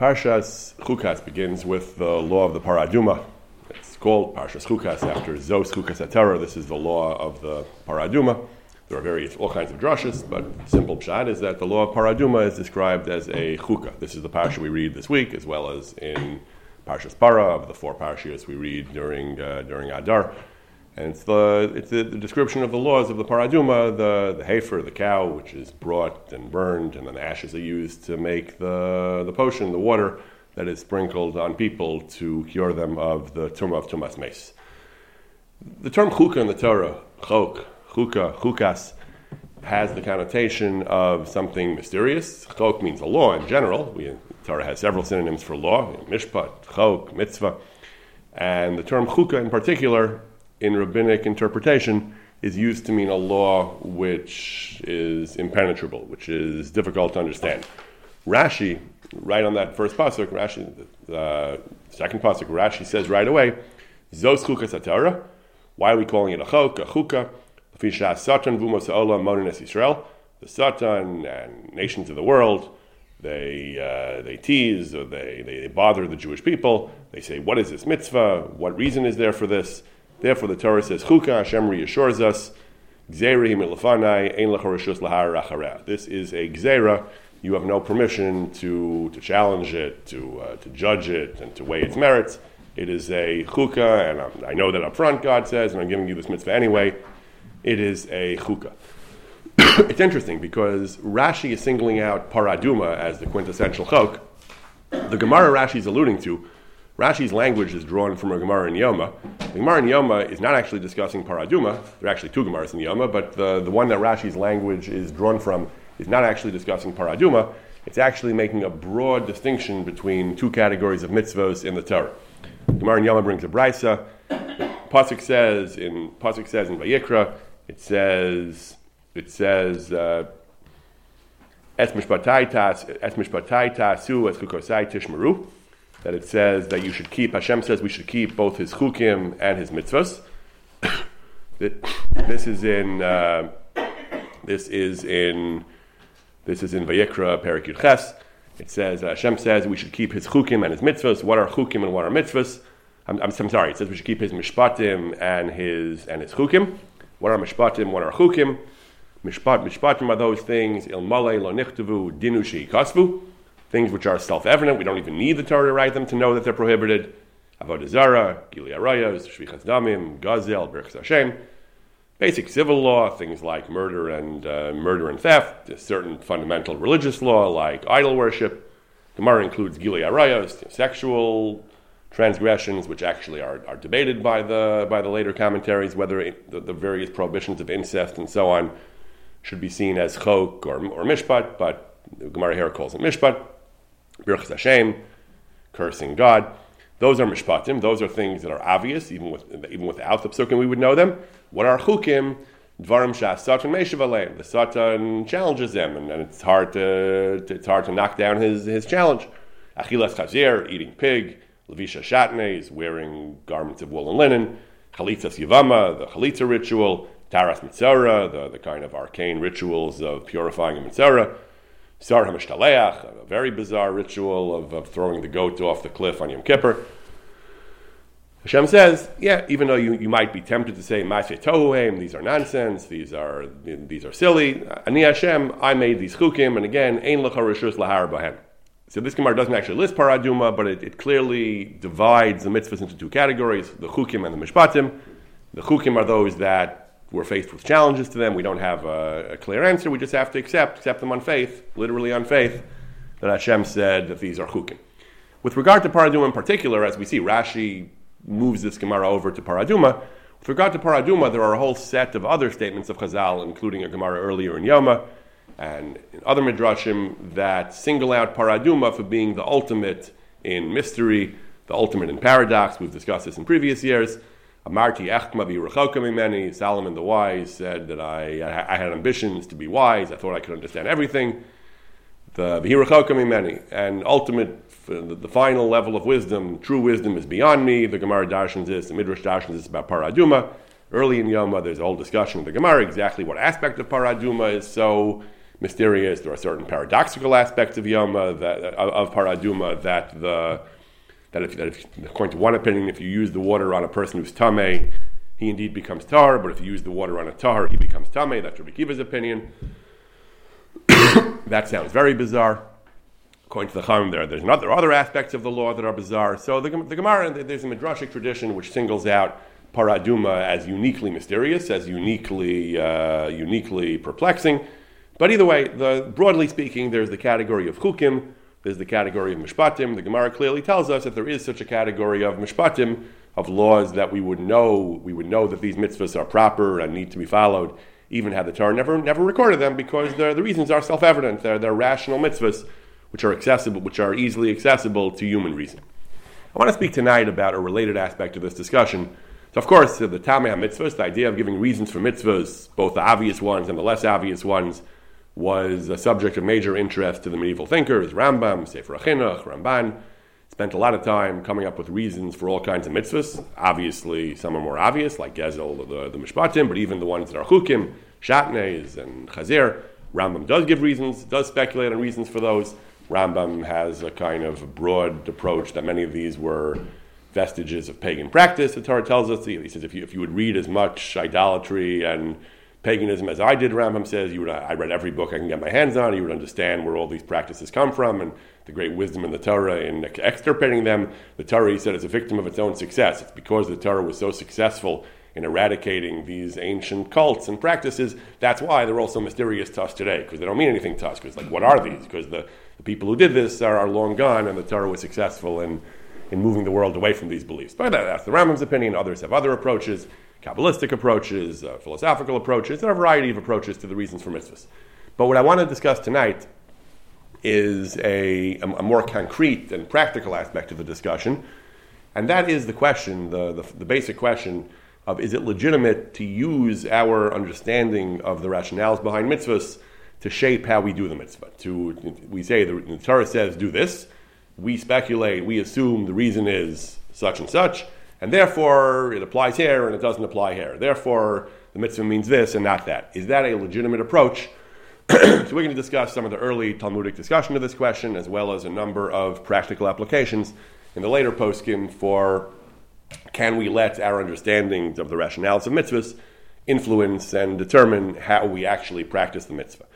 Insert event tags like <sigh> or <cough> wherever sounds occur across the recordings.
Parshas Chukas begins with the law of the Paraduma. It's called Parshas Chukas after Zos Chukas Atara. This is the law of the Paraduma. There are various, all kinds of drushes, but simple pshat is that the law of Paraduma is described as a chukah. This is the parsha we read this week, as well as in Parshas Para of the four parshas we read during uh, during Adar. And it's the it's the, the, description of the laws of the paraduma, the the heifer, the cow, which is brought and burned, and then the ashes are used to make the the potion, the water that is sprinkled on people to cure them of the tumah of tumas meis. The term chukah in the Torah, chok, chukah, chukas, has the connotation of something mysterious. Chok means a law in general. We, Torah has several synonyms for law: mishpat, chok, mitzvah, and the term chukah in particular in rabbinic interpretation is used to mean a law which is impenetrable, which is difficult to understand. Rashi, right on that first pasuk, Rashi, the uh, second pasuk, Rashi says right away, "Zos chukas atara." Why are we calling it a chok, a chukah? Satan vumos ha'olam Israel. The Satan and nations of the world, they uh, they tease or they, they bother the Jewish people. They say, "What is this mitzvah? What reason is there for this?" Therefore, the Torah says, Chuka Hashem reassures us, This is a gzera. You have no permission to, to challenge it, to, uh, to judge it, and to weigh its merits. It is a chuka, and I'm, i know that up front God says, and I'm giving you this mitzvah anyway. It is a chuka. <coughs> it's interesting because Rashi is singling out paraduma as the quintessential chok. The Gemara Rashi is alluding to Rashi's language is drawn from a Gemara in Yoma. The Gemara in Yoma is not actually discussing Paraduma. There are actually two Gemaras in Yoma, but the, the one that Rashi's language is drawn from is not actually discussing Paraduma. It's actually making a broad distinction between two categories of mitzvos in the Torah. Gemara in Yoma brings a brisa. Pasuk says in Pasuk says in Vayikra, it says it says. Uh, Es mishpatai tasu es chukosai tishmeru that it says that you should keep, Hashem says we should keep both his chukim and his mitzvahs. <coughs> this is in, uh, this is in, this is in Vayikra, Perik Ches. It says, uh, Hashem says we should keep his chukim and his mitzvahs. What are chukim and what are mitzvahs? I'm, I'm, I'm, sorry, it says we should keep his mishpatim and his, and his chukim. What are mishpatim, what are chukim? Mishpat, mishpatim are those things, il male lo nichtavu dinu kasvu things which are self-evident. We don't even need the Torah to write them to know that they're prohibited. Avodah Zarah, Gili Arayos, Shfichas Damim, Gazel, Berchas Hashem. Basic civil law, things like murder and uh, murder and theft. certain fundamental religious law like idol worship. Gemara includes Gili Arayos, sexual transgressions, which actually are, are debated by the by the later commentaries, whether it, the, the, various prohibitions of incest and so on should be seen as chok or, or mishpat, but Gemara here calls it mishpat. Birchas Hashem, cursing God. Those are mishpatim. Those are things that are obvious, even with even without the psukim, we would know them. What are chukim? Dvarim satan meshav The satan challenges them, and, and, it's hard to, it's hard to knock down his his challenge. Achilas chazir, eating pig. Levisha shatnez wearing garments of wool and linen. Chalitzas yivama, the chalitza ritual. Taras metzora, the, the kind of arcane rituals of purifying a metzora. Se'ir HaMishtaleach, a very bizarre ritual of, of, throwing the goat off the cliff on Yom Kippur. Hashem says, yeah, even though you, you might be tempted to say, Tohuhem, these are nonsense, these are, these are silly, Ani Hashem, I made these chukim, and again, Ein Lecha Rishus Lahar Bahem. So this Gemara doesn't actually list Paraduma, but it, it, clearly divides the mitzvahs into two categories, the chukim and the mishpatim. The chukim are those that we're faced with challenges to them. We don't have a, a, clear answer. We just have to accept, accept them on faith, literally on faith, that Hashem said that these are chukim. With regard to Paraduma in particular, as we see, Rashi moves this Gemara over to Paraduma. With regard to Paraduma, there are a whole set of other statements of Chazal, including a Gemara earlier in Yoma and in other Midrashim, that single out Paraduma for being the ultimate in mystery, the ultimate in paradox. We've discussed this in previous years. Amarti echma mimeni. Solomon the wise said that I, I had ambitions to be wise. I thought I could understand everything. The mimeni. And ultimate, the, the, final level of wisdom, true wisdom is beyond me. The Gemara darshans is, the Midrash darshans is about Paraduma. Early in Yoma, there's a whole discussion of the Gemara exactly what aspect of Paraduma is so mysterious. There are certain paradoxical aspects of Yoma that of Paraduma that the that if, that if, according to one opinion, if you use the water on a person who's tame, he indeed becomes tar. But if you use the water on a tar, he becomes tame. That's Rabbi Kiva's opinion. <coughs> that sounds very bizarre. According to the Chacham, there there's another, other aspects of the law that are bizarre. So the, the Gemara, there's a midrashic tradition which singles out paraduma as uniquely mysterious, as uniquely uh, uniquely perplexing. But either way, the, broadly speaking, there's the category of chukim, there's the category of mishpatim. The Gemara clearly tells us that there is such a category of mishpatim, of laws that we would know, we would know that these mitzvahs are proper and need to be followed, even had the Torah never never recorded them, because the, reasons are self-evident. They're, they're rational mitzvahs which are accessible, which are easily accessible to human reason. I want to speak tonight about a related aspect of this discussion. So, of course, the Tamei mitzvahs, the idea of giving reasons for mitzvahs, both the obvious ones and the less obvious ones, was a subject of major interest to the medieval thinkers. Rambam, Sefer HaChinuch, Ramban spent a lot of time coming up with reasons for all kinds of mitzvahs. Obviously, some are more obvious, like Gezel, the, the Mishpatim, but even the ones that are Chukim, Shatnez, and Chazir. Rambam does give reasons, does speculate on reasons for those. Rambam has a kind of broad approach that many of these were vestiges of pagan practice. The Torah tells us. He says if you, if you would read as much idolatry and paganism as I did, Rambam says, you would, I read every book I can get my hands on. You would understand where all these practices come from and the great wisdom in the Torah in extirpating them. The Torah, he said, is a victim of its own success. It's because the Torah was so successful in eradicating these ancient cults and practices. That's why they're also mysterious to us today, because they don't mean anything to us. Because, like, what are these? Because the the people who did this are, are long gone, and the Torah was successful in, in moving the world away from these beliefs. But that, that's the Rambam's opinion. Others have other approaches, Kabbalistic approaches, uh, philosophical approaches. There are a variety of approaches to the reasons for mitzvahs. But what I want to discuss tonight is a, a, a more concrete and practical aspect of the discussion, and that is the question, the, the, the basic question of is it legitimate to use our understanding of the rationales behind mitzvahs to shape how we do the mitzvah. To we say the, the Torah says do this, we speculate, we assume the reason is such and such, and therefore it applies here and it doesn't apply here. Therefore, the mitzvah means this and not that. Is that a legitimate approach? <clears throat> so we're going to discuss some of the early Talmudic discussion of this question, as well as a number of practical applications in the later poskim for can we let our understandings of the rationales of mitzvahs influence and determine how we actually practice the mitzvah.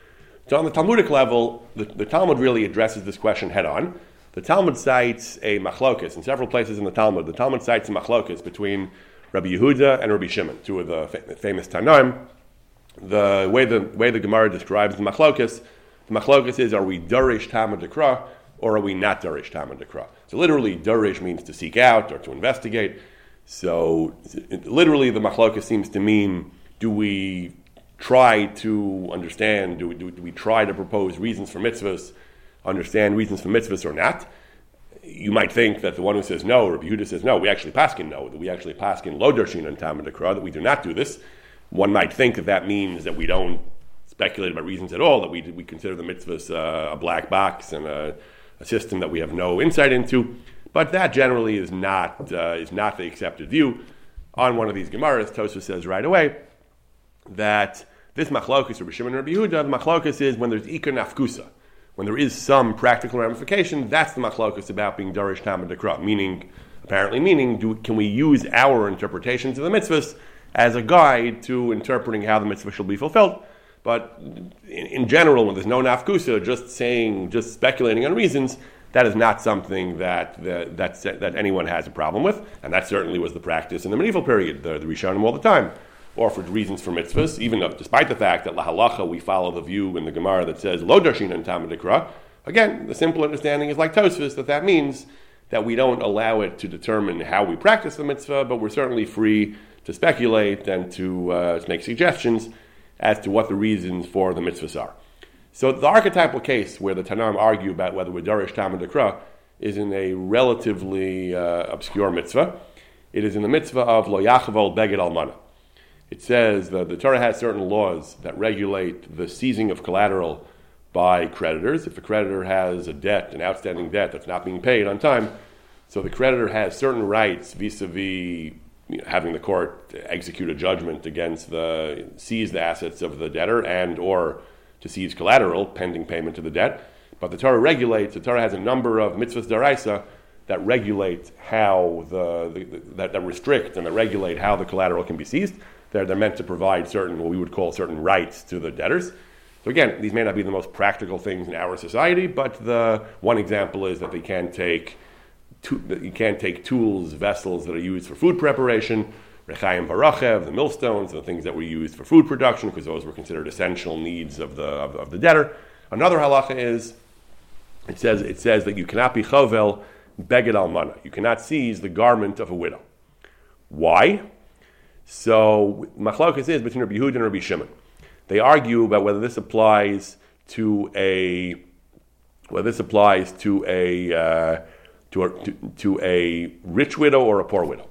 So, on the Talmudic level, the, the Talmud really addresses this question head on. The Talmud cites a machlokas in several places in the Talmud. The Talmud cites a machlokas between Rabbi Yehuda and Rabbi Shimon, two of the fa- famous Tanaim. The way the way the Gemara describes the machlokas, the machlokas is: Are we darish ta'ama dekra or are we not darish ta'ama dekra? So, literally, darish means to seek out or to investigate. So, literally, the machlokas seems to mean: Do we try to understand, do we, do, do we try to propose reasons for mitzvahs, understand reasons for mitzvahs or not? You might think that the one who says no, Rabbi Yehuda says no, we actually paskin no, that we actually paskin lo darshin and tam that we do not do this. One might think that that means that we don't speculate about reasons at all, that we, we consider the mitzvahs uh, a black box and a, a, system that we have no insight into. But that generally is not, uh, is not the accepted view. On one of these Gemaras, Tosfos says right away, that this machlokus, Rabbi Shimon and Rabbi Yehuda, the machlokus is when there's ikar nafkusa, when there is some practical ramification. That's the machlokus about being darish tam and dekra, meaning apparently meaning do, can we use our interpretations of the mitzvahs as a guide to interpreting how the mitzvah shall be fulfilled. But in, in general, when there's no nafkusa, just saying, just speculating on reasons, that is not something that, that, that, that anyone has a problem with, and that certainly was the practice in the medieval period, the, the Rishonim all the time offered reasons for mitzvahs, even though, despite the fact that lahalacha we follow the view in the Gemara that says lo darshin and tamid Again, the simple understanding is like Tosfos that that means that we don't allow it to determine how we practice the mitzvah, but we're certainly free to speculate and to, uh, to make suggestions as to what the reasons for the mitzvahs are. So the archetypal case where the Tanaim argue about whether we're darish tamid is in a relatively uh, obscure mitzvah. It is in the mitzvah of lo yachavol beged almana it says that the Torah has certain laws that regulate the seizing of collateral by creditors. If a creditor has a debt, an outstanding debt that's not being paid on time, so the creditor has certain rights vis-a-vis you know, having the court execute a judgment against the seize the assets of the debtor and or to seize collateral pending payment of the debt. But the Torah regulates, the Torah has a number of mitzvahs daraisa that regulate how the, the, the that, that, restrict and that regulate how the collateral can be seized. They're, they're meant to provide certain, what we would call certain rights to the debtors. So again, these may not be the most practical things in our society, but the one example is that they can take you can't take tools, vessels that are used for food preparation, rechaim varachev, the millstones, the things that were used for food production, because those were considered essential needs of the of, of the debtor. Another halacha is it says it says that you cannot be chovel beged almana. You cannot seize the garment of a widow. Why? So machlokas is between Rabbi Yehuda and Rabbi Shimon. They argue about whether this applies to a whether this applies to a uh, to a, to, to a rich widow or a poor widow.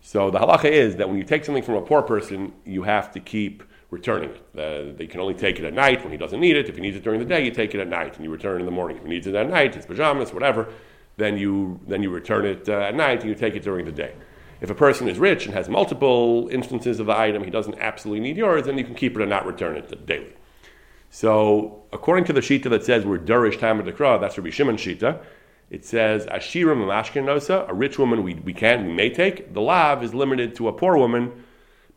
So the halacha is that when you take something from a poor person, you have to keep returning it. Uh, they can only take it at night when he doesn't need it. If he needs it during the day, you take it at night and you return it in the morning. If he needs it at night, his pajamas, whatever, then you then you return it uh, at night and you take it during the day. If a person is rich and has multiple instances of the item, he doesn't absolutely need yours, then you can keep it and not return it daily. So, according to the Shita that says we're Durish Tamadakra, that's Rabbi Shimon Shita, it says Ashira Mamashkenosa, a rich woman we, we can, we may take. The lav is limited to a poor woman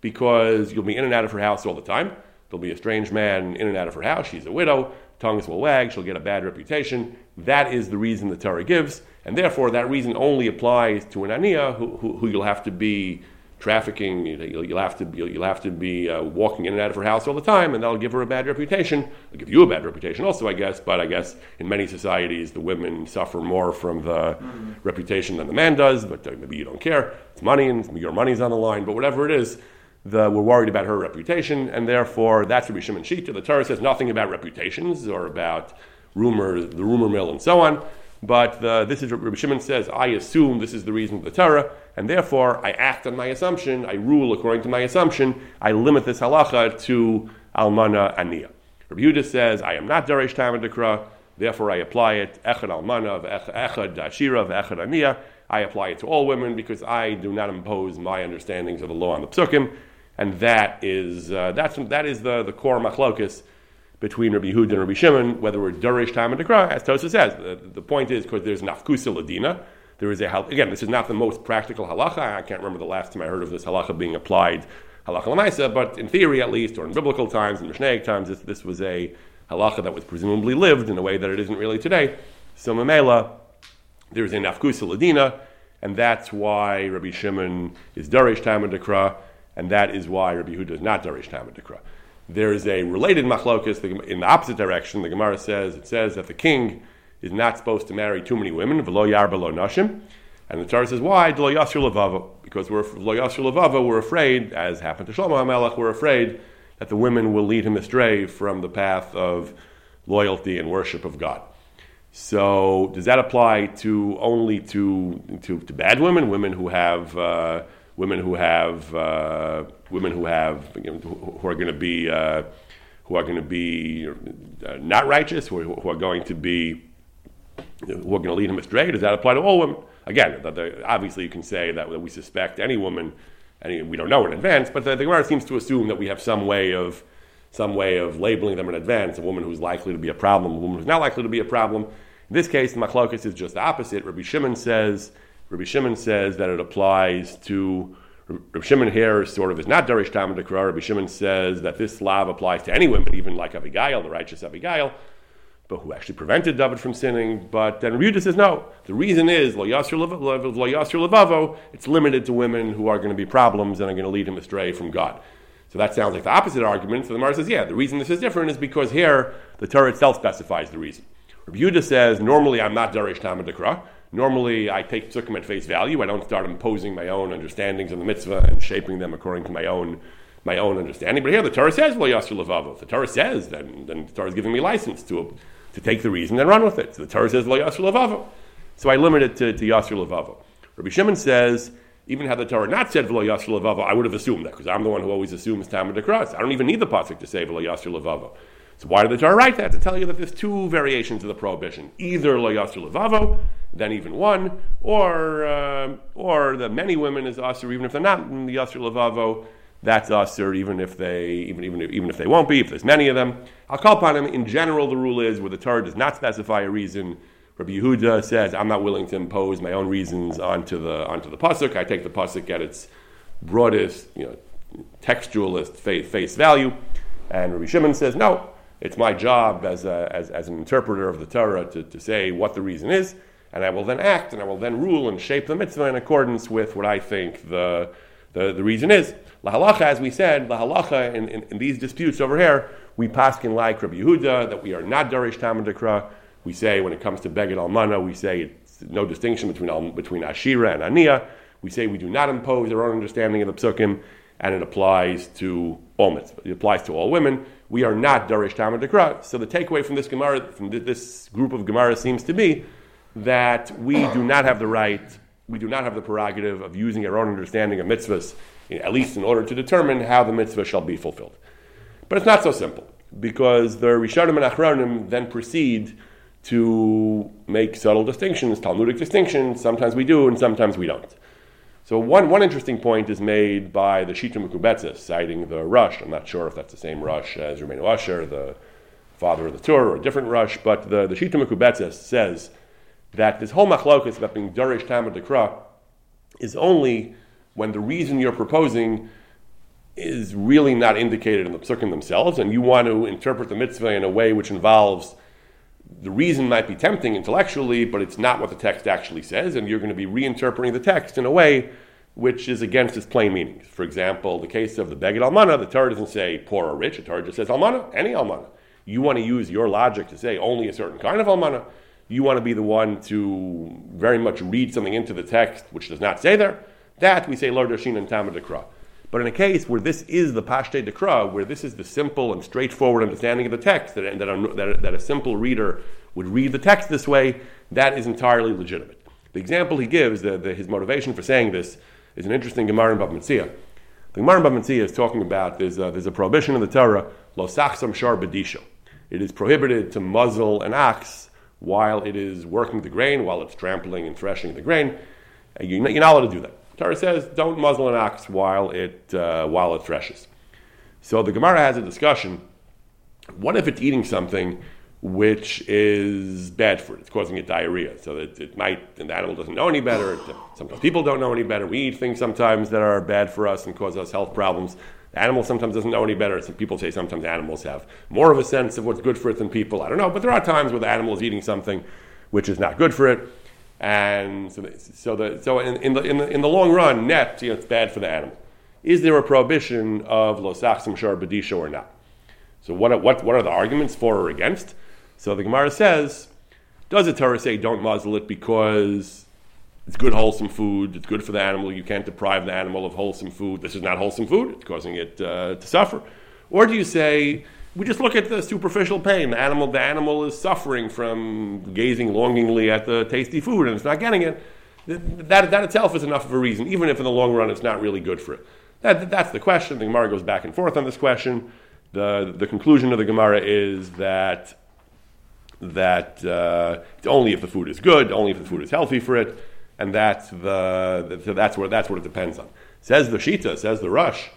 because you'll be in and out of her house all the time. There'll be a strange man in and out of her house. She's a widow. Tongues will wag. She'll get a bad reputation. That is the reason the Torah gives. And therefore, that reason only applies to an aniyah who, who, who you'll have to be trafficking. You'll, you'll have to be, you'll have to be uh, walking in and out of her house all the time, and that'll give her a bad reputation. It'll give you a bad reputation also, I guess. But I guess in many societies, the women suffer more from the mm-hmm. reputation than the man does. But uh, maybe you don't care. It's money, and your money's on the line. But whatever it is, the, we're worried about her reputation, and therefore that's Rabbi Shimon Shita. The Torah says nothing about reputations or about rumor, the rumor mill, and so on. But uh, this is what Rabbi Shimon says. I assume this is the reason of the Torah, and therefore I act on my assumption. I rule according to my assumption. I limit this halacha to almana ania. Rabbi Yehuda says I am not darish tamadikra. Therefore, I apply it echad almana, of echad ashira, echad ania. I apply it to all women because I do not impose my understandings of the law on the psukim, and that is uh, that's that is the the core machlokus between Rabbi Yehuda and Rabbi Shimon, whether we're Durish Tam and Dekra, as Tosa says. The, the, point is because there's nafkusa ladina. There is a again. This is not the most practical halacha. I can't remember the last time I heard of this halacha being applied halacha lemaisa, but in theory, at least, or in biblical times, in Mishnaic times, this, this was a halacha that was presumably lived in a way that it isn't really today. So mamela, there is a nafkusa ladina, and that's why Rabbi Shimon is Darish Tam and Dekra, and that is why Rabbi Yehuda is not Darish Tam and Dekra. There is a related machlokus in the opposite direction. The Gemara says it says that the king is not supposed to marry too many women, v'lo yar below nashim. And the Torah says, why? Because we're we're afraid, as happened to Shlomo HaMelech, we're afraid that the women will lead him astray from the path of loyalty and worship of God. So does that apply to only to to, to bad women, women who have uh, women who have uh, women who have you know, who are going to be uh, who are going to be uh, not righteous, who are, who are, going to be who are going to lead him astray. Does that apply to all women? Again, obviously you can say that, we suspect any woman, and we don't know in advance, but the, the Gemara seems to assume that we have some way of some way of labeling them in advance. A woman who's likely to be a problem, a woman who's not likely to be a problem. In this case, the machlokas is just the opposite. Rabbi Shimon says Rabbi Shimon says that it applies to Rabbi Shimon here sort of is not Darish Ta'ama Dekra. Rabbi Shimon says that this law applies to any women, even like Abigail, the righteous Abigail, but who actually prevented David from sinning. But then Rabbi says no. The reason is Lo Yasur Levavo. It's limited to women who are going to be problems and are going to lead him astray from God. So that sounds like the opposite argument. So the Mar says, yeah, the reason this is different is because here the Torah itself specifies the reason. Rabbi says, normally I'm not Darish Ta'ama Dekra. Normally, I take psukim at face value. I don't start imposing my own understandings of the mitzvah and shaping them according to my own my own understanding. But here, the Torah says yasur levavo. If the Torah says, then then the Torah is giving me license to to take the reason and run with it. So the Torah says lo yasur levavo. So I limit it to, to yasur levavo. Rabbi Shimon says. Even had the Torah not said v'lo yasur levavo, I would have assumed that because I'm the one who always assumes Talmud cross. I don't even need the pasuk to say v'lo yasur levavo. So why did the Torah write that? To tell you that there's two variations of the prohibition: either lo yasur levavo, then even one, or uh, or the many women is asur, even if they're not in the yasur levavo, that's us, or even if they even even even if they won't be, if there's many of them. I'll call upon him. In general, the rule is where the Torah does not specify a reason. Rabbi Yehuda says, "I'm not willing to impose my own reasons onto the onto the pasuk. I take the pasuk at its broadest, you know, textualist face, face value." And Rabbi Shimon says, "No, it's my job as, a, as, as an interpreter of the Torah to, to say what the reason is, and I will then act and I will then rule and shape the mitzvah in accordance with what I think the, the, the reason is." La halacha, as we said, la halacha in, in, in, these disputes over here, we paskin like Rabbi Yehuda that we are not darish dekra. We say when it comes to beged almana, we say it's no distinction between between ashira and aniya. We say we do not impose our own understanding of the psukim, and it applies to mitzvah. It applies to all women. We are not darish ta'ama dekra. So the takeaway from this gemara, from this group of gemara, seems to be that we do not have the right, we do not have the prerogative of using our own understanding of mitzvahs at least in order to determine how the mitzvah shall be fulfilled. But it's not so simple, because the Rishonim and Achronim then proceed to make subtle distinctions, Talmudic distinctions. Sometimes we do, and sometimes we don't. So one, one interesting point is made by the Shita Mekubetzes, citing the Rosh. I'm not sure if that's the same Rosh as Rabbeinu Asher, the father of the Tur, or a different Rosh, but the, the Shita says that this whole machlokas about being Darish Ta'ama Dekra is only when the reason you're proposing is really not indicated in the psukim themselves, and you want to interpret the mitzvah in a way which involves the reason might be tempting intellectually, but it's not what the text actually says, and you're going to be reinterpreting the text in a way which is against its plain meaning. For example, the case of the Beged Almana, the Torah doesn't say poor or rich, the Torah just says Almana, any Almana. You want to use your logic to say only a certain kind of Almana. You want to be the one to very much read something into the text which does not say there. That we say Lord Dashin and Ta'ama Dekra. But in a case where this is the Pashte Dekra, where this is the simple and straightforward understanding of the text, that, that, a, that, that a simple reader would read the text this way, that is entirely legitimate. The example he gives, the, the, his motivation for saying this, is an interesting Gemara in Bava Metzia. The Gemara in Bava Metzia is talking about there's a, there's a prohibition in the Torah, lo sachsam shar bedisho. It is prohibited to muzzle an ox while it is working the grain, while it's trampling and threshing the grain. You're not, you're not allowed to do that. Torah says don't muzzle an ox while it uh, while it threshes. So the Gemara has a discussion. What if it's eating something which is bad for it? It's causing it diarrhea. So that it might, and the animal doesn't know any better. Sometimes people don't know any better. We eat things sometimes that are bad for us and cause us health problems. The animal sometimes doesn't know any better. Some people say sometimes animals have more of a sense of what's good for it than people. I don't know, but there are times where the animal is eating something which is not good for it. And so, so, the, so in, in, the, in, the, in the long run, net, you know, it's bad for the animal. Is there a prohibition of losachsim shar bedisha or not? So what, what, what are the arguments for or against? So the Gemara says, does the Torah say don't muzzle it because it's good wholesome food, it's good for the animal, you can't deprive the animal of wholesome food, this is not wholesome food, it's causing it uh, to suffer? Or do you say we just look at the superficial pain. The animal, the animal is suffering from gazing longingly at the tasty food and it's not getting it. That, that itself is enough of a reason, even if in the long run it's not really good for it. That, that's the question. The Gemara goes back and forth on this question. The, the conclusion of the Gemara is that that uh, only if the food is good, only if the food is healthy for it, and that's the that's where that's what it depends on. Says the Shita, says the Rosh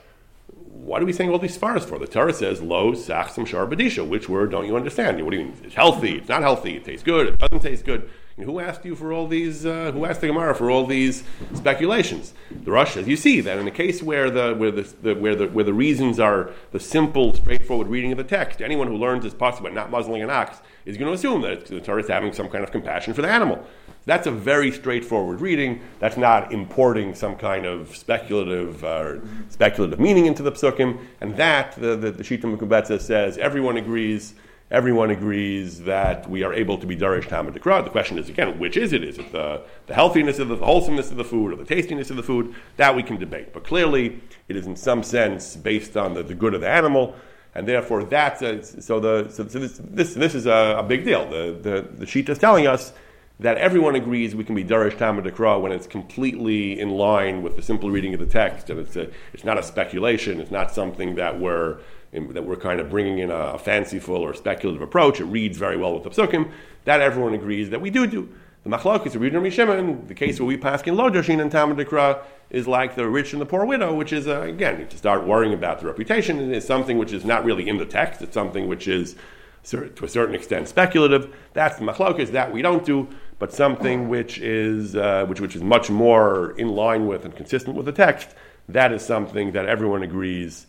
what are we saying all these svaras for? The Torah says lo sachsam shar badisha. Which word don't you understand? What do you mean? It's healthy. It's not healthy. It tastes good. It doesn't taste good. And who asked you for all these? Uh, who asked the Gemara for all these speculations? The Rosh, as you see, that in a case where the where the, the, where the where the reasons are the simple, straightforward reading of the text, anyone who learns this possible not muzzling an ox is going to assume that the Torah is having some kind of compassion for the animal. That's a very straightforward reading. That's not importing some kind of speculative uh, speculative meaning into the psukim. And that, the, the, the Shita says, everyone agrees everyone agrees that we are able to be Darish Ta'ama Dekra. The question is, again, which is it? Is it the, the healthiness of the, the, wholesomeness of the food or the tastiness of the food? That we can debate. But clearly, it is in some sense based on the, the good of the animal. And therefore, that's a, so the so, so this, this this is a, a, big deal. The the the Shita is telling us that everyone agrees we can be Darish Ta'ama Dekra when it's completely in line with the simple reading of the text, and it's, a, it's not a speculation, it's not something that we're, that we're kind of bringing in a, fanciful or speculative approach. It reads very well with the psukim. That everyone agrees that we do do. The machlokes, the Ridon Shimon, the case where we pass in Lodashin and Tamadikra is like the rich and the poor widow, which is, uh, again, to start worrying about the reputation, is something which is not really in the text. It's something which is, to a certain extent, speculative. That's the machlokes, that we don't do, but something which is, uh, which, which is much more in line with and consistent with the text, that is something that everyone agrees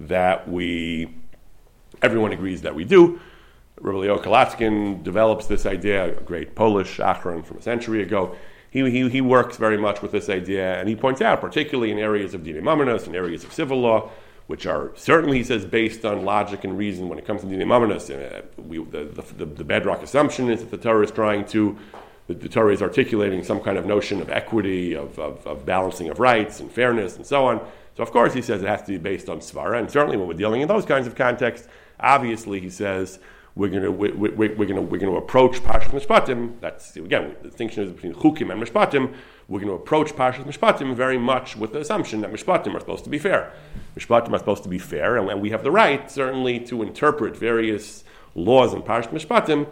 that we, everyone agrees that we do. Rabbi Leo develops this idea, a great Polish Achron from a century ago. He, he, he works very much with this idea, and he points out, particularly in areas of Dine Mamonos and areas of civil law, which are certainly, he says, based on logic and reason when it comes to Dine Mamonos. Uh, the, the, the, bedrock assumption is that the Torah is trying to, the, the Torah is articulating some kind of notion of equity, of, of, of balancing of rights and fairness and so on. So, of course, he says it has to be based on Svara, and certainly when we're dealing in those kinds of contexts, obviously, he says, we're going to we, we, we're going to we're going to approach Parshas Mishpatim. That's again the distinction is between Chukim and Mishpatim. We're going to approach Parshas Mishpatim very much with the assumption that Mishpatim are supposed to be fair. Mishpatim are supposed to be fair, and, we have the right certainly to interpret various laws in Parshas Mishpatim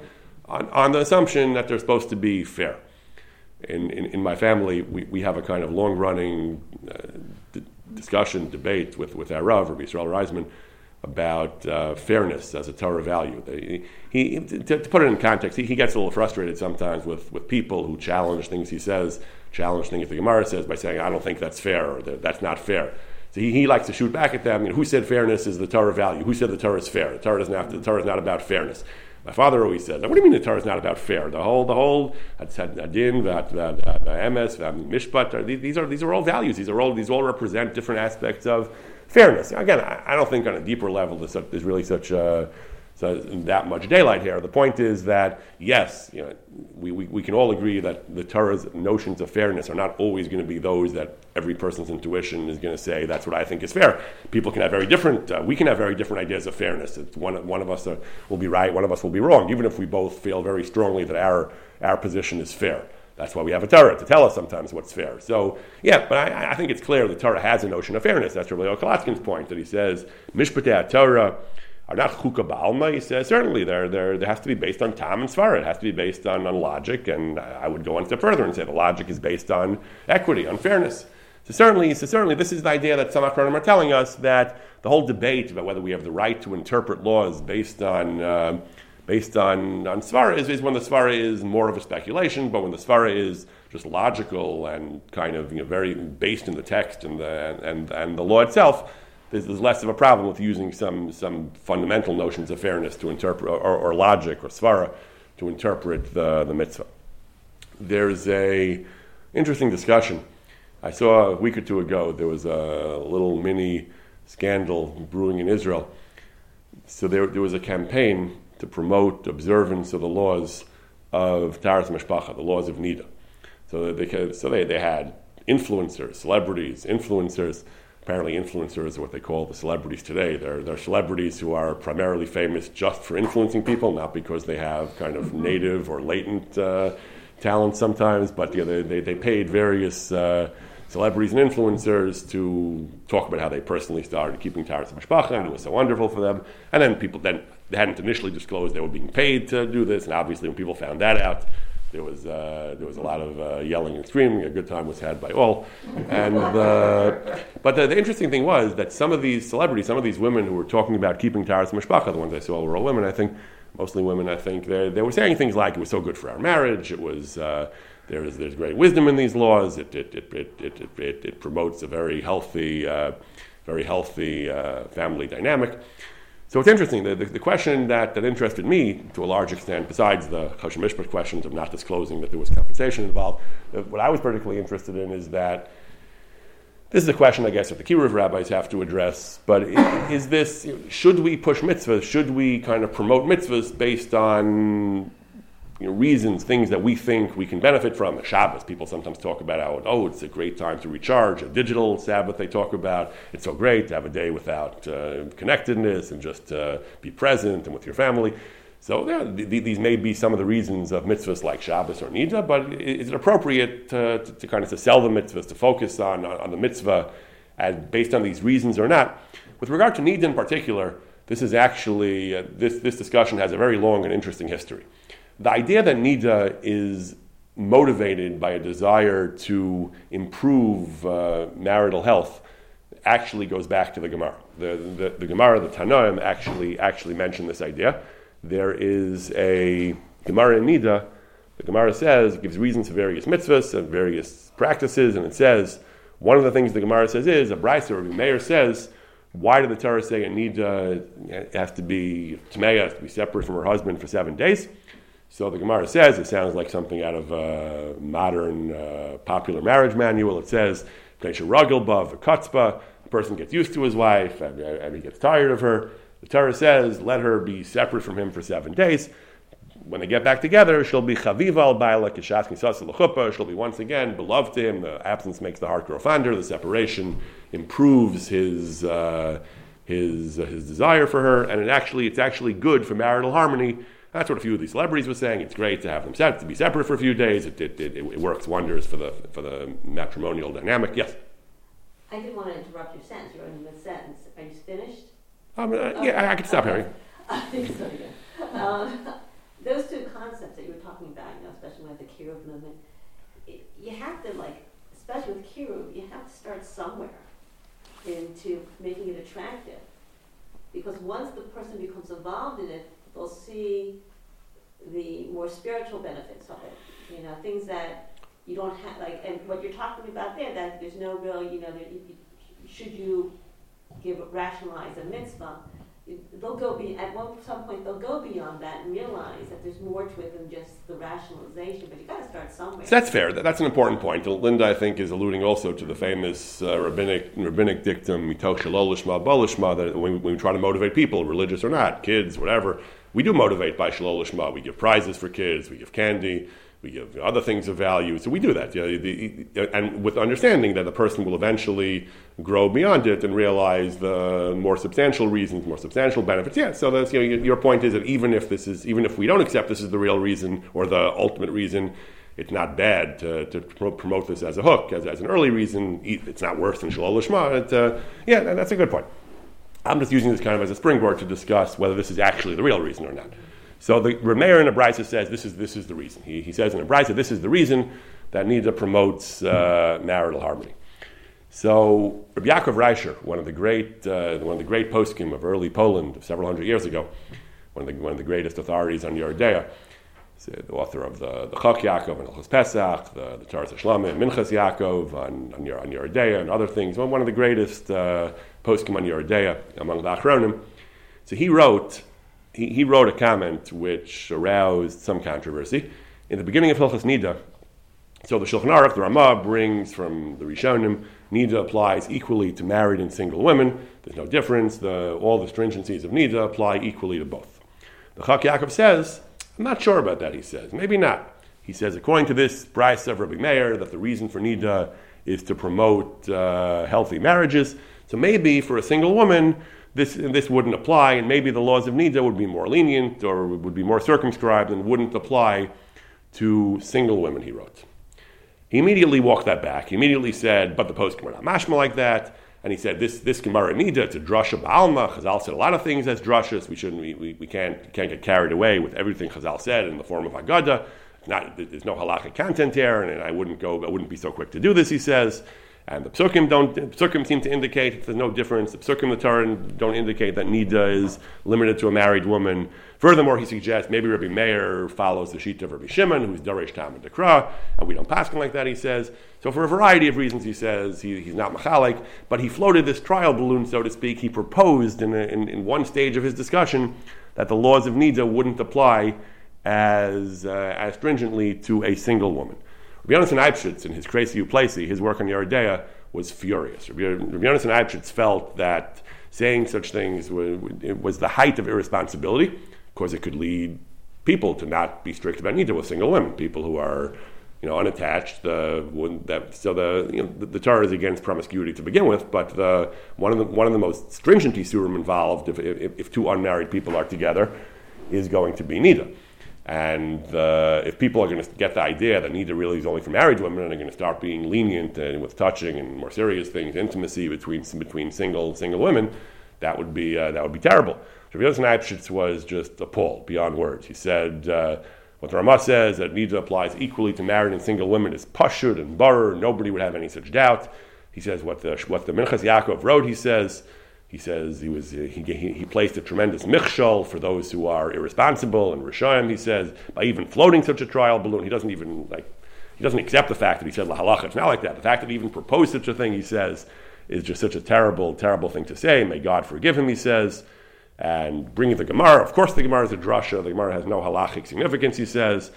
on, on the assumption that they're supposed to be fair. In, in, in my family, we, we have a kind of long running uh, discussion, debate with, with our Rav, Rabbi Israel Reisman, about uh, fairness as a Torah value. He, he to, to, put it in context, he, he, gets a little frustrated sometimes with, with people who challenge things he says, challenge things the Gemara says by saying, I don't think that's fair or that's not fair. So he, he likes to shoot back at them. You know, who said fairness is the Torah value? Who said the Torah is fair? The Torah, doesn't have to, the Torah is not about fairness. My father always said, "What do you mean the Torah is not about fair? The whole, the whole adin, uh, the emes, mishpat. These are these are all values. These are all these all represent different aspects of fairness. Again, I, I don't think on a deeper level there's, there's really such a, so that much daylight here. The point is that yes, you know, we, we, we, can all agree that the Torah's notions of fairness are not always going to be those that every person's intuition is going to say that's what I think is fair. People can have very different. Uh, we can have very different ideas of fairness. It's one one of us uh, will be right, one of us will be wrong, even if we both feel very strongly that our our position is fair. That's why we have a Torah to tell us sometimes what's fair. So, yeah, but I, I think it's clear the Torah has a notion of fairness. That's Rabbi Kalatskin's point that he says, Mishpatei Torah are not chuka ba'alma. He says, certainly, they're, they're, they has to be based on tam and svara. It has to be based on, on logic. And I would go one step further and say the logic is based on equity, on fairness. So certainly, so certainly, this is the idea that some Achronim are telling us that the whole debate about whether we have the right to interpret laws based on uh, based on, on Svara is, is when the Svara is more of a speculation, but when the Svara is just logical and kind of you know, very based in the text and the, and, and the law itself, there's, there's, less of a problem with using some, some fundamental notions of fairness to interpret, or, or logic or Svara to interpret the, the mitzvah. There's a interesting discussion. I saw a week or two ago there was a little mini scandal brewing in Israel. So there, there was a campaign to promote observance of the laws of Taras Mishpacha, the laws of Nida. So they, so they, they had influencers, celebrities, influencers. Apparently, influencers are what they call the celebrities today. They're, they're celebrities who are primarily famous just for influencing people, not because they have kind of native or latent uh, talent sometimes, but you know, they, they, they paid various uh, celebrities and influencers to talk about how they personally started keeping Taras Mishpacha and it was so wonderful for them. And then people then they hadn't initially disclosed they were being paid to do this, and obviously when people found that out, there was uh, there was a lot of uh, yelling and screaming. A good time was had by all, and uh, but the, the, interesting thing was that some of these celebrities, some of these women who were talking about keeping Taras Mishpacha, the ones I saw were all women. I think mostly women. I think they they were saying things like it was so good for our marriage. It was. There is, there's great wisdom in these laws. It, it, it, it, it, it, it promotes a very healthy, uh, very healthy uh, family dynamic. So it's interesting. The, the, the, question that, that interested me to a large extent, besides the Choshen Mishpat questions of not disclosing that there was compensation involved, uh, what I was particularly interested in is that this is a question, I guess, that the Kiruv rabbis have to address. But is this should we push mitzvahs? Should we kind of promote mitzvahs based on you know, reasons, things that we think we can benefit from. The Shabbos, people sometimes talk about how, oh, it's a great time to recharge. A digital Sabbath, they talk about, it's so great to have a day without uh, connectedness and just uh, be present and with your family. So yeah, th- th- these may be some of the reasons of mitzvahs like Shabbos or Nida, but is it appropriate to, to, to kind of to sell the mitzvahs, to focus on, on, on the mitzvah as based on these reasons or not? With regard to Nida in particular, this is actually, uh, this, this discussion has a very long and interesting history. The idea that Nida is motivated by a desire to improve uh, marital health actually goes back to the Gemara. The, the, the Gemara, the Tanaim, actually, actually mentioned this idea. There is a Gemara in Nida, the Gemara says, gives reasons for various mitzvahs and various practices, and it says, one of the things the Gemara says is, a Bryce or Meir says, why did the Torah say uh, it has to be Tameya has to be separate from her husband for seven days? So the Gemara says it sounds like something out of a modern uh, popular marriage manual. It says the person gets used to his wife and, and he gets tired of her. The Torah says let her be separate from him for seven days when they get back together, she'll be chaviva al baila kishat kisas She'll be once again beloved to him. The absence makes the heart grow fonder. The separation improves his uh, his uh, his desire for her, and it actually it's actually good for marital harmony. That's what a few of these celebrities were saying. It's great to have them set to be separate for a few days. It, it, it, it works wonders for the for the matrimonial dynamic. Yes. I didn't want to interrupt your sentence. You're in the sentence. Are you finished? Um, uh, yeah, I, I can stop, Harry. <laughs> I think so. Yeah. Um, those two concepts that you were talking about, you know, especially with the Kiruv movement, it, you have to like, especially with Kiruv, you have to start somewhere into making it attractive. Because once the person becomes involved in it, they'll see the more spiritual benefits of it. You know, things that you don't have, like, and what you're talking about there, that there's no real, you know, you, should you give rationalize a mitzvah, they'll go be at one some point they'll go beyond that and realize that there's more to it than just the rationalization. But you got to start somewhere. So that's fair. That's an important point. Linda, I think, is alluding also to the famous uh, rabbinic rabbinic dictum "mitoch shalolishma balishma" that when, when we try to motivate people, religious or not, kids, whatever, we do motivate by shalolishma. We give prizes for kids. We give candy we give other things of value. So we do that, you know, the, and with understanding that the person will eventually grow beyond it and realize the more substantial reasons, more substantial benefits. Yeah. So that's you know, your point is that even if this is, even if we don't accept this is the real reason or the ultimate reason, it's not bad to, to promote this as a hook, as, as an early reason. It's not worse than Shalol Lishma. Uh, yeah, that's a good point. I'm just using this kind of as a springboard to discuss whether this is actually the real reason or not. So the Rameir in Abraisa says this is, this is the reason. He, he says in Abraisa, this is the reason that Nida promotes uh, marital harmony. So Rabbi Yaakov Reischer, one of the great, uh, one of the great poskim of early Poland, several hundred years ago, one of the, one of the greatest authorities on Yoreh De'ah, the author of the, the Chok Yaakov and Hilchas Pesach, the, the Taras Shlamim, Minchas Yaakov on, on, on Yoreh De'ah and other things, one of the greatest uh, poskim on among the Achronim. So he wrote he, he wrote a comment which aroused some controversy. In the beginning of Hilchas Nida, so the Shulchan Aruch, the Ramah, brings from the Rishonim, Nida applies equally to married and single women. There's no difference. The, all the stringencies of Nida apply equally to both. The Chok Yaakov says, I'm not sure about that, he says. Maybe not. He says, according to this Bryce of Rabbi Meir, that the reason for Nida is to promote uh, healthy marriages. So maybe for a single woman, this, this wouldn't apply, and maybe the laws of Nida would be more lenient or would be more circumscribed and wouldn't apply to single women, he wrote. He immediately walked that back. He immediately said, but the post were not mashma like that. And he said, this, this Gemara Nida, it's a drasha ba'alma. Chazal said a lot of things as drashas. We shouldn't, we, we, we, can't, can't get carried away with everything Chazal said in the form of Agada. Not, there's no halachic content here, and I wouldn't go, I wouldn't be so quick to do this, he says. And the psukim don't psukim seem to indicate there's no difference. The psukim the Torah don't indicate that nida is limited to a married woman. Furthermore, he suggests maybe Rabbi Meir follows the sheet of Rabbi Shimon, who's Darish Tam and Dekra, and we don't pass him like that. He says so for a variety of reasons. He says he, he's not machalik, but he floated this trial balloon, so to speak. He proposed in, a, in, in one stage of his discussion that the laws of nida wouldn't apply as uh, as stringently to a single woman. Rabbi Yonasan Eibschitz, in his Kreisi U'Pleisi, his work on Yoreh De'ah, was furious. Rabbi Yonasan Eibschitz felt that saying such things was, was, the height of irresponsibility. Course, it could lead people to not be strict about neither with single women, people who are you know, unattached. The that so the you know, the, the Torah is against promiscuity to begin with, but the one of the one of the most stringent isurim involved if, if, if two unmarried people are together is going to be nida. And uh, if people are going to get the idea that nida really is only for married women and are going to start being lenient and with touching and more serious things, intimacy between between single single women, that would be uh, that would be terrible. Rabbi Yosef Eibschitz was just appalled beyond words. He said, uh, What the Ramah says that Nida applies equally to married and single women is Pashud and Barer. Nobody would have any such doubt. He says what the what the Minchas Yaakov wrote. He says he says he was he, he, he placed a tremendous michshol for those who are irresponsible and rishayim. He says by even floating such a trial balloon, he doesn't even like he doesn't accept the fact that he said lahalacha. It's not like that. The fact that he even proposed such a thing, he says, is just such a terrible, terrible thing to say. May God forgive him. He says and bringing the Gemara. Of course, the Gemara is a drasha. The Gemara has no halachic significance. He says.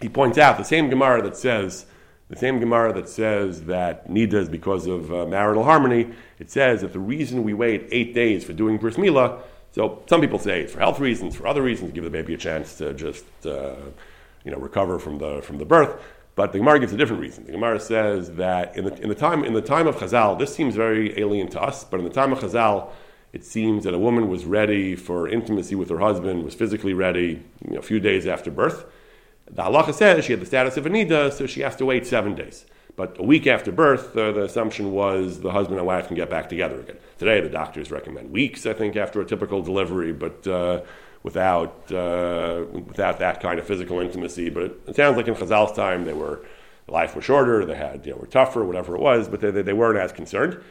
He points out the same Gemara that says the same Gemara that says that nida is because of uh, marital harmony. It says that the reason we wait eight days for doing bris milah. So some people say it's for health reasons, for other reasons, give the baby a chance to just uh, you know recover from the from the birth. But the Gemara gives a different reason. The Gemara says that in the, in the time in the time of Chazal, this seems very alien to us, but in the time of Chazal, it seems that a woman was ready for intimacy with her husband, was physically ready you know, a few days after birth. The halacha says she had the status of Anida, so she has to wait seven days. But a week after birth, uh, the assumption was the husband and wife can get back together again. Today, the doctors recommend weeks, I think, after a typical delivery, but uh, without, uh, without that kind of physical intimacy. But it, sounds like in Chazal's time, they were, life was shorter, they had, you know, were tougher, whatever it was, but they, they, they weren't as concerned.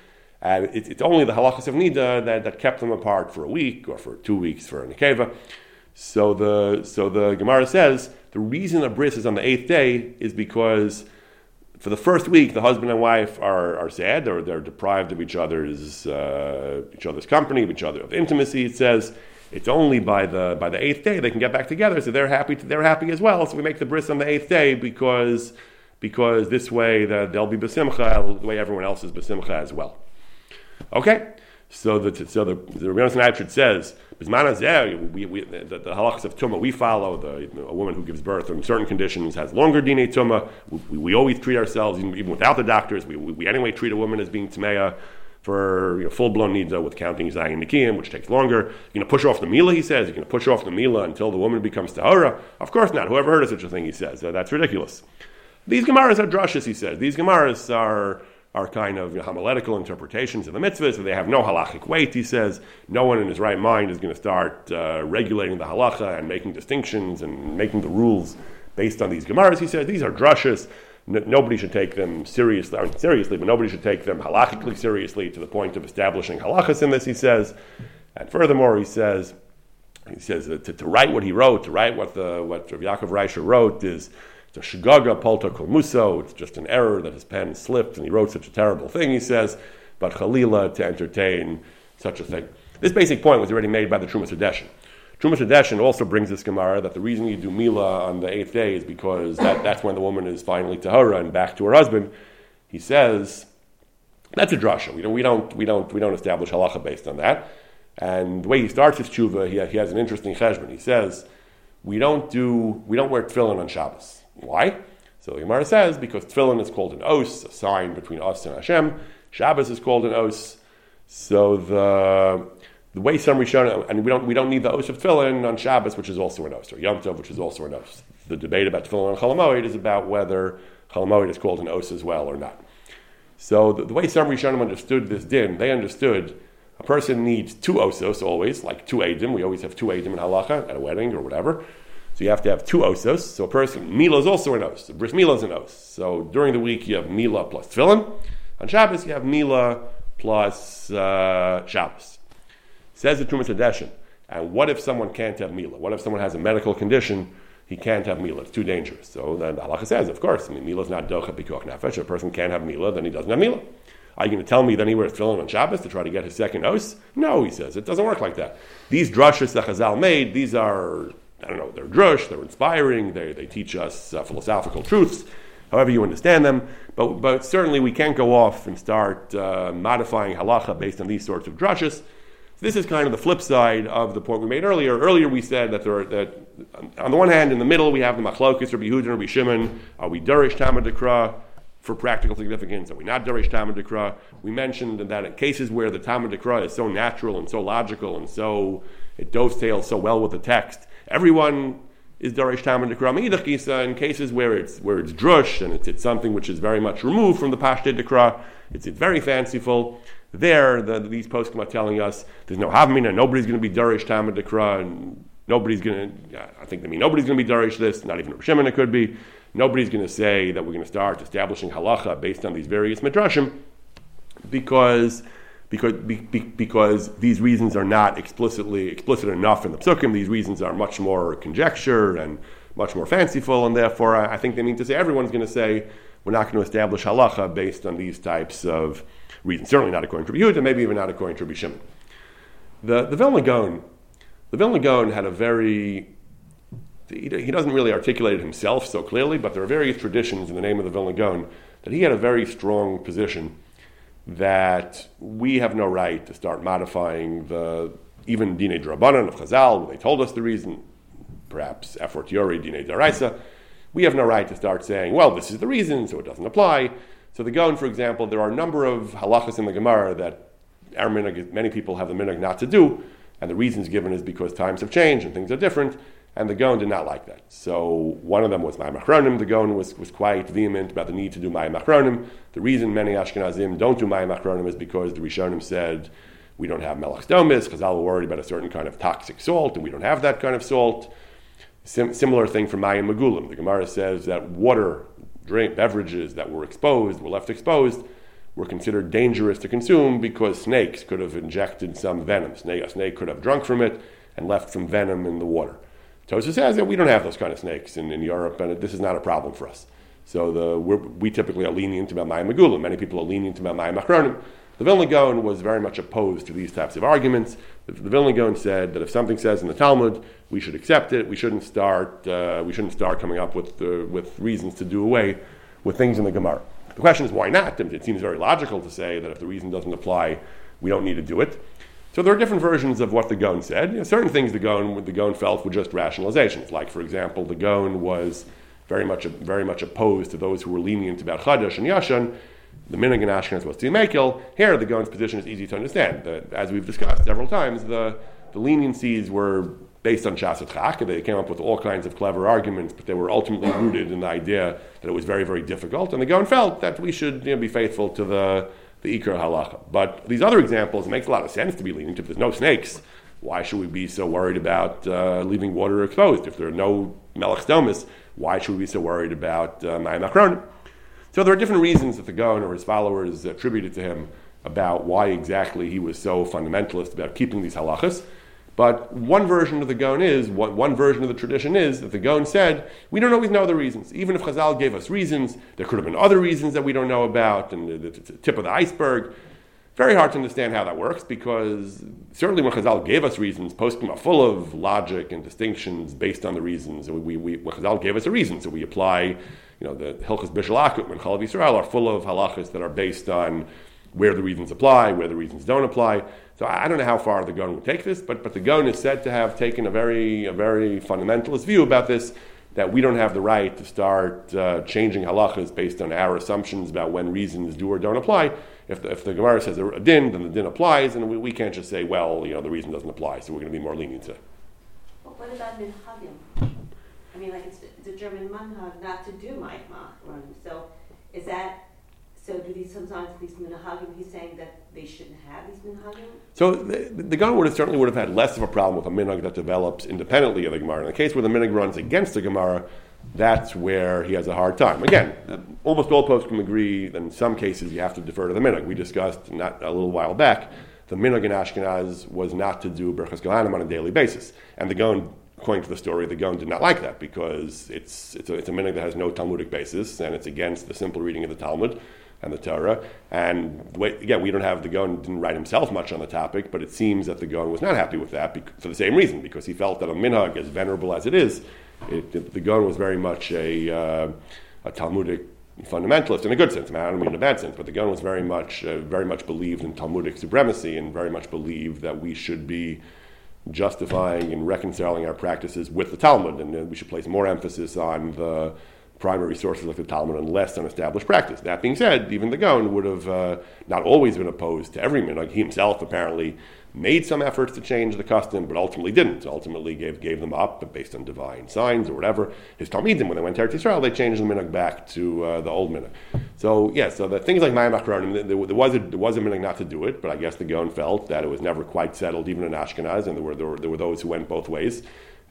And it, it's only the halachas of nida that, that kept them apart for a week or for two weeks for a nekeva. So the so the Gemara says the reason a bris is on the eighth day is because for the first week the husband and wife are, are sad or they're deprived of each other's uh, each other's company, of each other of intimacy. It says it's only by the by the eighth day they can get back together, so they're happy. To, they're happy as well. So we make the bris on the eighth day because because this way the, they'll be besimcha the way everyone else is besimcha as well. Okay, so the so the the Rebbeinu says we, we, the, the halachas of tuma we follow. The a woman who gives birth in certain conditions has longer dina tumah. We, we, always treat ourselves even, even without the doctors. We, we, anyway treat a woman as being tameya for you know, full blown nida with counting zayin nikiyim, which takes longer. You're to push off the mila, he says. You're to push off the mila until the woman becomes tahara. Of course not. Whoever heard of such a thing, he says. Uh, that's ridiculous. These gemaras are drushes, he says. These gemaras are are kind of homiletical interpretations of the mitzvahs, and they have no halachic weight. He says no one in his right mind is going to start uh, regulating the halacha and making distinctions and making the rules based on these gemaras. He says these are drushes. N- nobody should take them seriously, I seriously, but nobody should take them halachically seriously to the point of establishing halachas in this. He says, and furthermore, he says. He says to, to write what he wrote, to write what the what Yaakov Reischer wrote is it's a shigaga polta kol It's just an error that his pen slipped and he wrote such a terrible thing, he says, but chalila to entertain such a thing. This basic point was already made by the Trumas Hadeshin. Trumas Hadeshin also brings this Gemara that the reason you do Mila on the eighth day is because that, that's when the woman is finally Tahara and back to her husband. He says, that's a drasha. We don't, we don't, we don't, we don't establish halacha based on that. And the way he starts his tshuva, he, he has an interesting cheshbon. He says, we don't do, we don't wear tefillin on Shabbos. Why? So Gemara says because tefillin is called an os, a sign between us and Hashem. Shabbos is called an os. So the the way some Rishonim, and we don't we don't need the os of tefillin on Shabbos, which is also an os, or Yom Tov, which is also an os. The debate about tefillin on Cholamoid is about whether Cholamoid is called an os as well or not. So the, the way some Rishonim understood this din, they understood a person needs two osos always, like two edim. We always have two edim in halacha at a wedding or whatever. So you have to have two osos. So a person, Mila is also an os. Bris Mila is an os. So during the week you have Mila plus tefillin. On Shabbos you have Mila plus uh, Shabbos. Says the Trumas Hadeshin. And what if someone can't have Mila? What if someone has a medical condition? He can't have Mila. It's too dangerous. So then the halacha says, of course, I mean, Mila is not docha pikuach nefesh. A person can't have Mila, then he doesn't have Mila. Are you going to tell me that he wears tefillin on Shabbos to try to get his second os? No, he says. It doesn't work like that. These drushes that Chazal made, these are I don't know, they're drush, they're inspiring, they, they teach us uh, philosophical truths, however you understand them. But, but certainly we can't go off and start uh, modifying halacha based on these sorts of drushes. This is kind of the flip side of the point we made earlier. Earlier we said that there are, that on the one hand, in the middle we have the machlokis, Rabbi Yehuda, Rabbi Shimon. Are we derish ta'ama dekra for practical significance? Are we not derish ta'ama dekra? We mentioned that in cases where the ta'ama dekra is so natural and so logical and so it dovetails so well with the text everyone is Darish Ta'ama Dekra in cases where it's where it's drush and it's, it's something which is very much removed from the Pashte Dekra, it's, it's very fanciful. There, the, these poskim are telling us there's no Havmina, nobody's going to be Darish Ta'ama Dekra, and Nobody's going to, I think they mean nobody's going to be Darish this, not even Shimon it could be. Nobody's going to say that we're going to start establishing halacha based on these various midrashim because, because, be, because these reasons are not explicitly explicit enough in the psukim. These reasons are much more conjecture and much more fanciful, and therefore I, I think they mean to say everyone's going to say we're not going to establish halacha based on these types of reasons. Certainly not according to Yehuda, maybe even not according to Rabbi Shimon. The, the Vilna Gaon, the Vilna Gaon had a very he doesn't really articulate it himself so clearly, but there are various traditions in the name of the Vilna Gaon that he had a very strong position that we have no right to start modifying the even Dine Drabanan of Chazal, when they told us the reason, perhaps a fortiori Dine Daraisa. We have no right to start saying, well, this is the reason, so it doesn't apply. So the Gaon, for example, there are a number of halachas in the Gemara that our minhag, many people have the minhag not to do, and the reasons given is because times have changed and things are different. And the Gaon did not like that. So one of them was Mayim Achronim. The Gaon was, was quite vehement about the need to do Mayim Achronim. The reason many Ashkenazim don't do Mayim Achronim is because the Rishonim said, we don't have Melach Domis, because were worried about a certain kind of toxic salt, and we don't have that kind of salt. Sim- similar thing for Mayim Magulim. The Gemara says that water, drink, beverages that were exposed, were left exposed, were considered dangerous to consume because snakes could have injected some venom. Snake, a snake could have drunk from it and left some venom in the water. Tosa says that we don't have those kind of snakes in, in Europe, and this is not a problem for us. So the, we typically are lenient about Mayim Magulim. Many people are lenient about Mayim Achronim. The Vilna Gaon was very much opposed to these types of arguments. The, the Vilna Gaon said that if something says in the Talmud, we should accept it. We shouldn't start. Uh, we shouldn't start coming up with uh, with reasons to do away with things in the Gemara. The question is why not? It seems very logical to say that if the reason doesn't apply, we don't need to do it. So there are different versions of what the Gaon said. You know, certain things the Gaon, the Gaon felt were just rationalizations. Like, for example, the Gaon was very much, very much opposed to those who were lenient about Chadash and Yashan. The Minig and Ashkenaz was to Mekil. Here, the Gaon's position is easy to understand. The, as we've discussed several times, the, the leniencies were based on Shasat Chak. They came up with all kinds of clever arguments, but they were ultimately rooted in the idea that it was very, very difficult. And the Gaon felt that we should you know, be faithful to the the Ikra halacha. But these other examples, it makes a lot of sense to be lenient. If there's no snakes, why should we be so worried about uh, leaving water exposed? If there are no melech domus, why should we be so worried about uh, mayim So there are different reasons that the Gaon or his followers attributed to him about why exactly he was so fundamentalist about keeping these halachas. But one version of the Gaon is, one, one version of the tradition is that the Gaon said, we don't always know the reasons. Even if Chazal gave us reasons, there could have been other reasons that we don't know about, and the, the, tip of the iceberg. Very hard to understand how that works because certainly when Chazal gave us reasons, poskim are full of logic and distinctions based on the reasons. We, we, when Chazal gave us a reason, so we apply, you know, the Hilchas Bishul Akum and Chalav Yisrael are full of halachas that are based on where the reasons apply, where the reasons don't apply. So I don't know how far the Gaon would take this, but, but the Gaon is said to have taken a very, a very fundamentalist view about this, that we don't have the right to start uh, changing halachas based on our assumptions about when reasons do or don't apply. If the, if the Gemara says a din, then the din applies, and we, we can't just say, well, you know, the reason doesn't apply, so we're going to be more lenient to well, what about minhagim? I mean, like it's, a German manhag not to do ma'imah. So is that so do these sometimes these minhagim? He's saying that they shouldn't have these minhagim. So the, the Gaon would have certainly would have had less of a problem with a minhag that develops independently of the Gemara. In the case where the minhag runs against the Gemara, that's where he has a hard time. Again, almost all posts can agree that in some cases you have to defer to the minhag. We discussed not a little while back the minhag in Ashkenaz was not to do berachas kohanim on a daily basis, and the Gaon according to the story, the Gaon did not like that because it's, it's, a, it's a minhag that has no Talmudic basis and it's against the simple reading of the Talmud and the Torah. And again, we don't have the Gaon didn't write himself much on the topic, but it seems that the Gaon was not happy with that for the same reason, because he felt that a minhag, as venerable as it is, it, it, the Gaon was very much a, uh, a Talmudic fundamentalist in a good sense. I, mean, I don't mean in a bad sense, but the Gaon was very much, uh, very much believed in Talmudic supremacy and very much believed that we should be justifying and reconciling our practices with the Talmud, and uh, we should place more emphasis on the primary sources like the Talmud and less on established practice. That being said, even the Gaon would have uh, not always been opposed to every minhag. He himself apparently made some efforts to change the custom, but ultimately didn't. Ultimately gave, gave them up based on divine signs or whatever. His Talmidim, when they went to Eretz Yisrael, they changed the minhag back to uh, the old minhag. So, yeah, so the things like Mayim Achronim, there, there, was a, there was a minhag not to do it, but I guess the Gaon felt that it was never quite settled, even in Ashkenaz, and there were, there were, there were those who went both ways.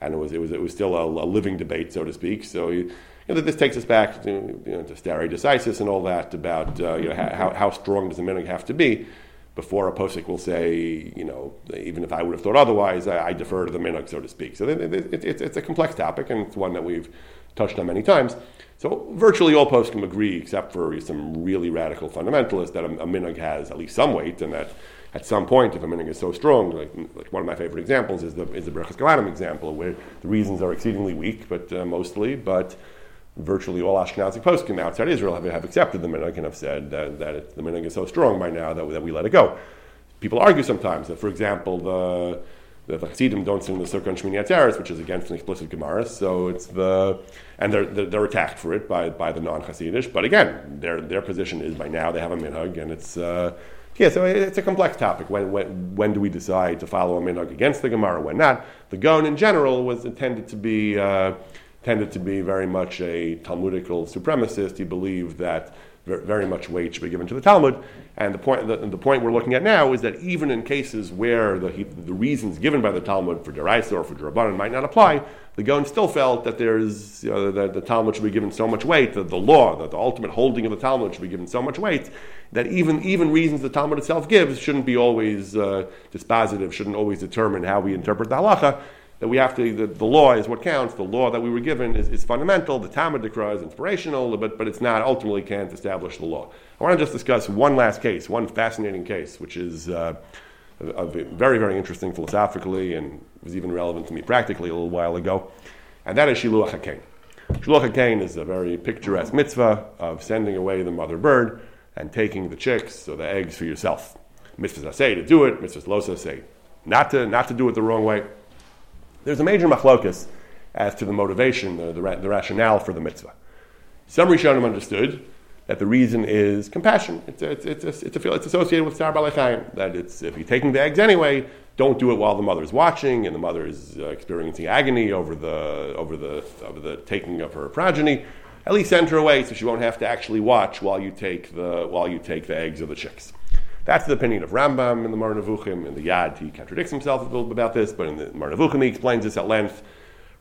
and it was it was it was still a, a living debate, so to speak. So. You, you know, this takes us back to, you know, to stare decisis and all that about uh, you know, how, how strong does a minhag have to be before a posik will say, you know, even if I would have thought otherwise, I, I defer to the minhag, so to speak. So it, it, it, it's a complex topic, and it's one that we've touched on many times. So virtually all poskim agree, except for some really radical fundamentalists, that a, a has at least some weight, and that at some point, if a minhag is so strong, like, like, one of my favorite examples is the is the Berachas Kohanim example, where the reasons are exceedingly weak, but uh, mostly, but virtually all Ashkenazi poskim outside Israel have, have accepted the minhag and have said that, that it, the minhag is so strong by now that, that we let it go. People argue sometimes that, for example, the the, Chassidim don't sing the Sukkah and Shmini Atzeres, which is against an explicit Gemara. So it's the and they're, they're, attacked for it by, by the non-Chassidish. But again, their their position is by now they have a minhag, and it's uh, yeah. So it's a complex topic. When, when when do we decide to follow a minhag against the Gemara? When not? The Gaon in general was intended to be. Uh, tended to be very much a Talmudical supremacist. He believed that very much weight should be given to the Talmud. And the point, the, the point we're looking at now is that even in cases where the, the reasons given by the Talmud for Deraisa or for Derabanan might not apply, the Gaon still felt that there's, you know, that the Talmud should be given so much weight, that the law, that the ultimate holding of the Talmud should be given so much weight, that even, even reasons the Talmud itself gives shouldn't be always uh, dispositive, shouldn't always determine how we interpret the halacha that we have to, the, the, law is what counts. The law that we were given is, is fundamental. The Ta'ama Dekra is inspirational, but, but it's not, ultimately can't establish the law. I want to just discuss one last case, one fascinating case, which is uh, a, a very, very interesting philosophically and was even relevant to me practically a little while ago. And that is Shiluach HaKain. Shiluach HaKain is a very picturesque mitzvah of sending away the mother bird and taking the chicks or the eggs for yourself. Mitzvahs say to do it, mitzvahs losa say not to, not to do it the wrong way. There's a major machlokus as to the motivation, the, the, the rationale for the mitzvah. Some Rishonim understood that the reason is compassion. It's, it's, it's, it's, it's associated with Sar Balachayim, that it's, if you're taking the eggs anyway, don't do it while the mother is watching and the mother is uh, experiencing agony over the, over, the, over the taking of her progeny. At least send her away so she won't have to actually watch while you take the, while you take the eggs or the chicks. That's the opinion of Rambam in the Moreh Nevuchim. In the Yad, he contradicts himself a little bit about this, but in the Moreh Nevuchim, he explains this at length.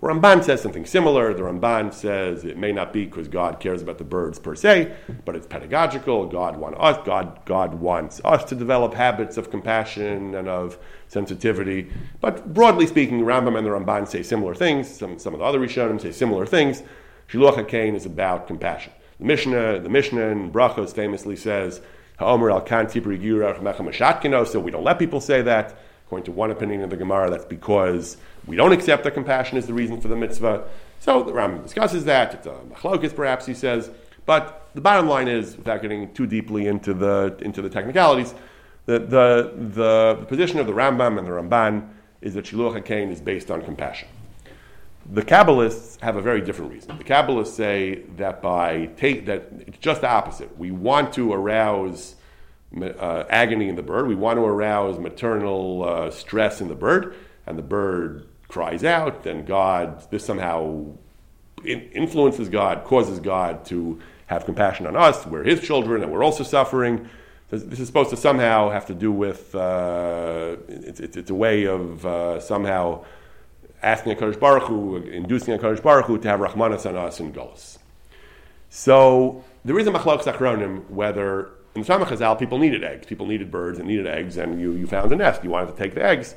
Ramban says something similar. The Ramban says it may not be because God cares about the birds per se, but it's pedagogical. God, want us, God, God wants us to develop habits of compassion and of sensitivity. But broadly speaking, Rambam and the Ramban say similar things. Some, some of the other Rishonim say similar things. Shiluach HaKain is about compassion. The Mishnah, the Mishnah in Brachos famously says Ha'omer al kan So we don't let people say that. According to one opinion of the Gemara, that's because we don't accept that compassion is the reason for the mitzvah. So the Ram discusses that. It's a machlokas, perhaps he says. But the bottom line is, without getting too deeply into the into the technicalities, the the, the position of the Rambam and the Ramban is that Shiluach HaKain is based on compassion. The Kabbalists have a very different reason. The Kabbalists say that by take that it's just the opposite. We want to arouse uh, agony in the bird. We want to arouse maternal uh, stress in the bird, and the bird cries out. Then God, this somehow influences God, causes God to have compassion on us. We're His children, and we're also suffering. This is supposed to somehow have to do with uh, it's, it's, it's, a way of uh, somehow asking a Kaddish Baruch Hu, inducing a Kaddish Baruch Hu to have Rahmanas on us in Golos. So there is a machlok achronim whether in the Chazal people needed eggs, people needed birds and needed eggs, and you, you found a nest, you wanted to take the eggs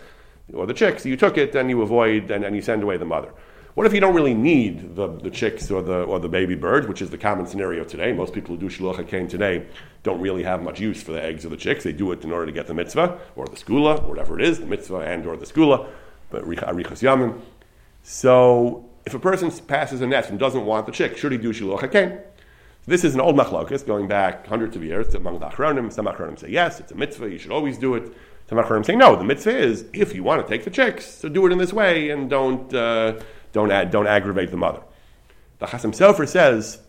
or the chicks, you took it, and you avoid and, and you send away the mother. What if you don't really need the, the chicks or the, or the baby birds, which is the common scenario today? Most people who do Shiluach HaKain today don't really have much use for the eggs or the chicks. They do it in order to get the mitzvah or the skula, whatever it is, the mitzvah and or the skula but arichas yamin. So if a person passes a nest and doesn't want the chick, should he do shiluach hakein? This is an old machlokas going back hundreds of years among the achronim. Some achronim say yes, it's a mitzvah, you should always do it. Some achronim say no, the mitzvah is if you want to take the chicks, so do it in this way and don't uh, don't add, don't aggravate the mother. The Chasam Sofer says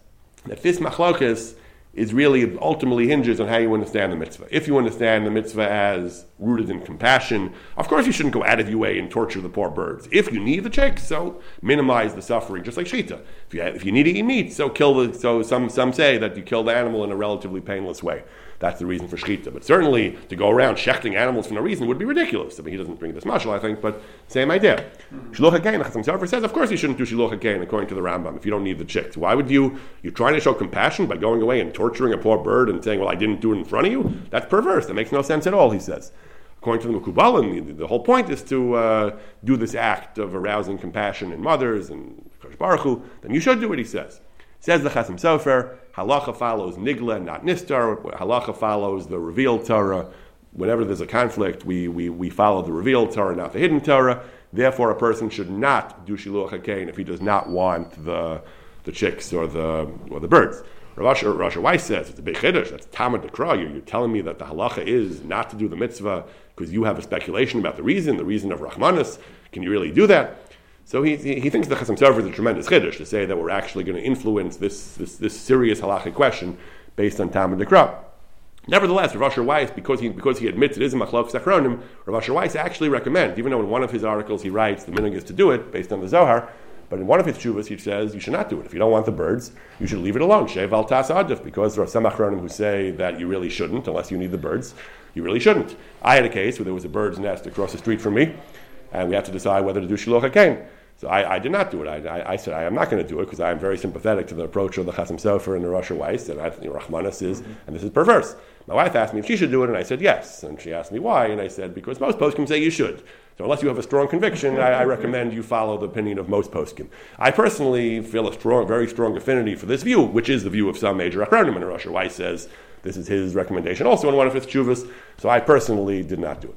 that this machlokas is really ultimately hinges on how you understand the mitzvah. If you understand the mitzvah as rooted in compassion, of course you shouldn't go out of your way and torture the poor birds. If you need the chick, so minimize the suffering, just like shita. If you, if you need to eat meat, so kill the. So some some say that you kill the animal in a relatively painless way. That's the reason for shechita. But certainly to go around shechting animals for no reason would be ridiculous. I mean, he doesn't bring this mashal, I think, but same idea. Shiluach HaKain, the Chassam Sofer says, of course you shouldn't do Shiluach HaKain according to the Rambam if you don't need the chicks. Why would you, you're trying to show compassion by going away and torturing a poor bird and saying, well, I didn't do it in front of you? That's perverse. That makes no sense at all, he says. According to the Mekubalim, the, the whole point is to uh, do this act of arousing compassion in mothers and Baruch Hu, then you should do what he says. Says the Chassam Sofer, halacha follows nigla, not nistar. Halacha follows the revealed Torah. Whenever there's a conflict, we, we, we follow the revealed Torah, not the hidden Torah. Therefore, a person should not do shiluach hakein if he does not want the, the chicks or the, or the birds. Asher Weiss says it's a big chiddush. That's Ta'ama Dekra. You're, you're telling me that the halacha is not to do the mitzvah because you have a speculation about the reason, the reason of Rahmanis. Can you really do that? So he, he thinks the Chassam Sofer is a tremendous chiddush to say that we're actually going to influence this, this, this serious halachic question based on Ta'ama Dekra. Nevertheless, Rav Asher Weiss, because he, because he admits it is a machlok sachronim, Rav Asher Weiss actually recommends, even though in one of his articles he writes the minig is to do it based on the Zohar, but in one of his chuvas he says you should not do it. If you don't want the birds, you should leave it alone. Shev al tas adif, because there are some achronim who say that you really shouldn't, unless you need the birds. You really shouldn't. I had a case where there was a bird's nest across the street from me, and we had to decide whether to do shiloh. So I, I, did not do it. I, I, I said I am not going to do it because I am very sympathetic to the approach of the Chassam Sofer and the Rosh Weiss, and I think Rahmanis is, mm-hmm. and this is perverse. My wife asked me if she should do it, and I said yes. And she asked me why, and I said because most poskim say you should. So unless you have a strong conviction, I, I, recommend you follow the opinion of most poskim. I personally feel a strong, very strong affinity for this view, which is the view of some major achronim. And Rosh Weiss says this is his recommendation, also in one of his chuvas. So I personally did not do it.